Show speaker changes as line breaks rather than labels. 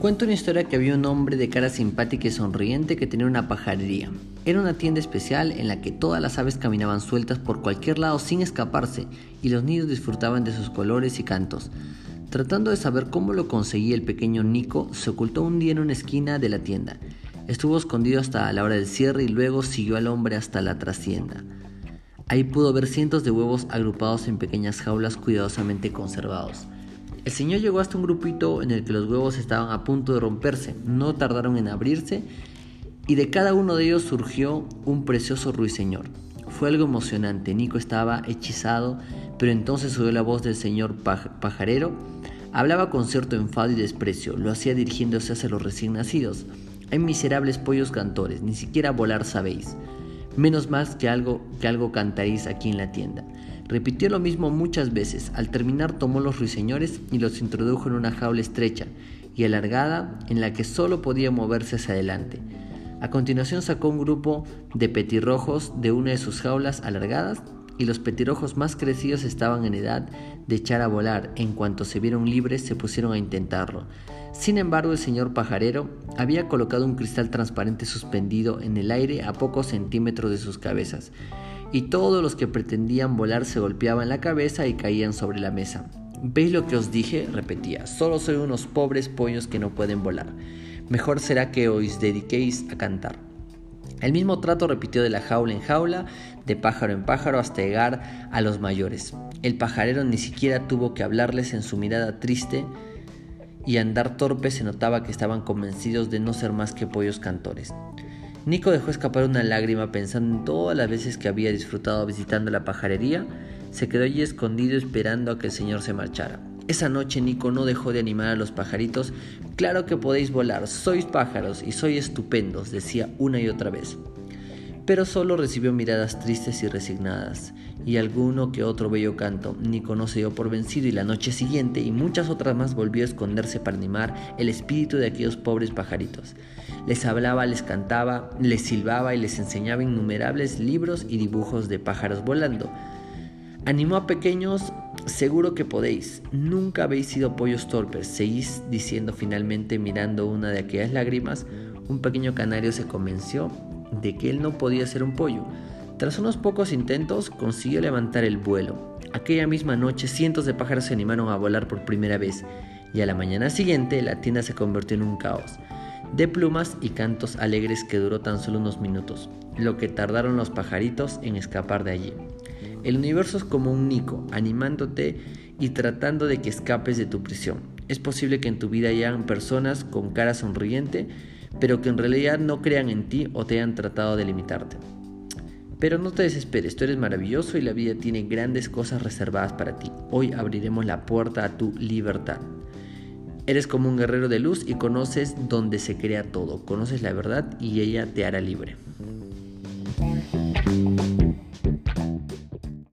Cuenta una historia que había un hombre de cara simpática y sonriente que tenía una pajarería. Era una tienda especial en la que todas las aves caminaban sueltas por cualquier lado sin escaparse y los niños disfrutaban de sus colores y cantos. Tratando de saber cómo lo conseguía el pequeño Nico, se ocultó un día en una esquina de la tienda. Estuvo escondido hasta la hora del cierre y luego siguió al hombre hasta la trastienda. Ahí pudo ver cientos de huevos agrupados en pequeñas jaulas cuidadosamente conservados. El señor llegó hasta un grupito en el que los huevos estaban a punto de romperse, no tardaron en abrirse y de cada uno de ellos surgió un precioso ruiseñor. Fue algo emocionante, Nico estaba hechizado, pero entonces oyó la voz del señor pajarero. Hablaba con cierto enfado y desprecio, lo hacía dirigiéndose hacia los recién nacidos. Hay miserables pollos cantores, ni siquiera volar sabéis. Menos más que algo que algo cantaréis aquí en la tienda. Repitió lo mismo muchas veces. Al terminar tomó los ruiseñores y los introdujo en una jaula estrecha y alargada en la que solo podía moverse hacia adelante. A continuación sacó un grupo de petirrojos de una de sus jaulas alargadas y los petirrojos más crecidos estaban en edad de echar a volar. En cuanto se vieron libres se pusieron a intentarlo. Sin embargo, el señor pajarero había colocado un cristal transparente suspendido en el aire a pocos centímetros de sus cabezas y todos los que pretendían volar se golpeaban la cabeza y caían sobre la mesa. ¿Veis lo que os dije? repetía. Solo soy unos pobres pollos que no pueden volar. Mejor será que os dediquéis a cantar. El mismo trato repitió de la jaula en jaula, de pájaro en pájaro, hasta llegar a los mayores. El pajarero ni siquiera tuvo que hablarles en su mirada triste y andar torpe se notaba que estaban convencidos de no ser más que pollos cantores. Nico dejó escapar una lágrima pensando en todas las veces que había disfrutado visitando la pajarería. Se quedó allí escondido esperando a que el señor se marchara. Esa noche Nico no dejó de animar a los pajaritos. Claro que podéis volar, sois pájaros y sois estupendos, decía una y otra vez. Pero solo recibió miradas tristes y resignadas, y alguno que otro bello canto. Nico no se dio por vencido y la noche siguiente y muchas otras más volvió a esconderse para animar el espíritu de aquellos pobres pajaritos. Les hablaba, les cantaba, les silbaba y les enseñaba innumerables libros y dibujos de pájaros volando. Animó a pequeños, seguro que podéis. Nunca habéis sido pollos torpes. Seguís diciendo finalmente, mirando una de aquellas lágrimas, un pequeño canario se convenció de que él no podía ser un pollo. Tras unos pocos intentos, consiguió levantar el vuelo. Aquella misma noche, cientos de pájaros se animaron a volar por primera vez, y a la mañana siguiente la tienda se convirtió en un caos de plumas y cantos alegres que duró tan solo unos minutos, lo que tardaron los pajaritos en escapar de allí. El universo es como un Nico, animándote y tratando de que escapes de tu prisión. Es posible que en tu vida hayan personas con cara sonriente, pero que en realidad no crean en ti o te hayan tratado de limitarte. Pero no te desesperes, tú eres maravilloso y la vida tiene grandes cosas reservadas para ti. Hoy abriremos la puerta a tu libertad. Eres como un guerrero de luz y conoces donde se crea todo, conoces la verdad y ella te hará libre.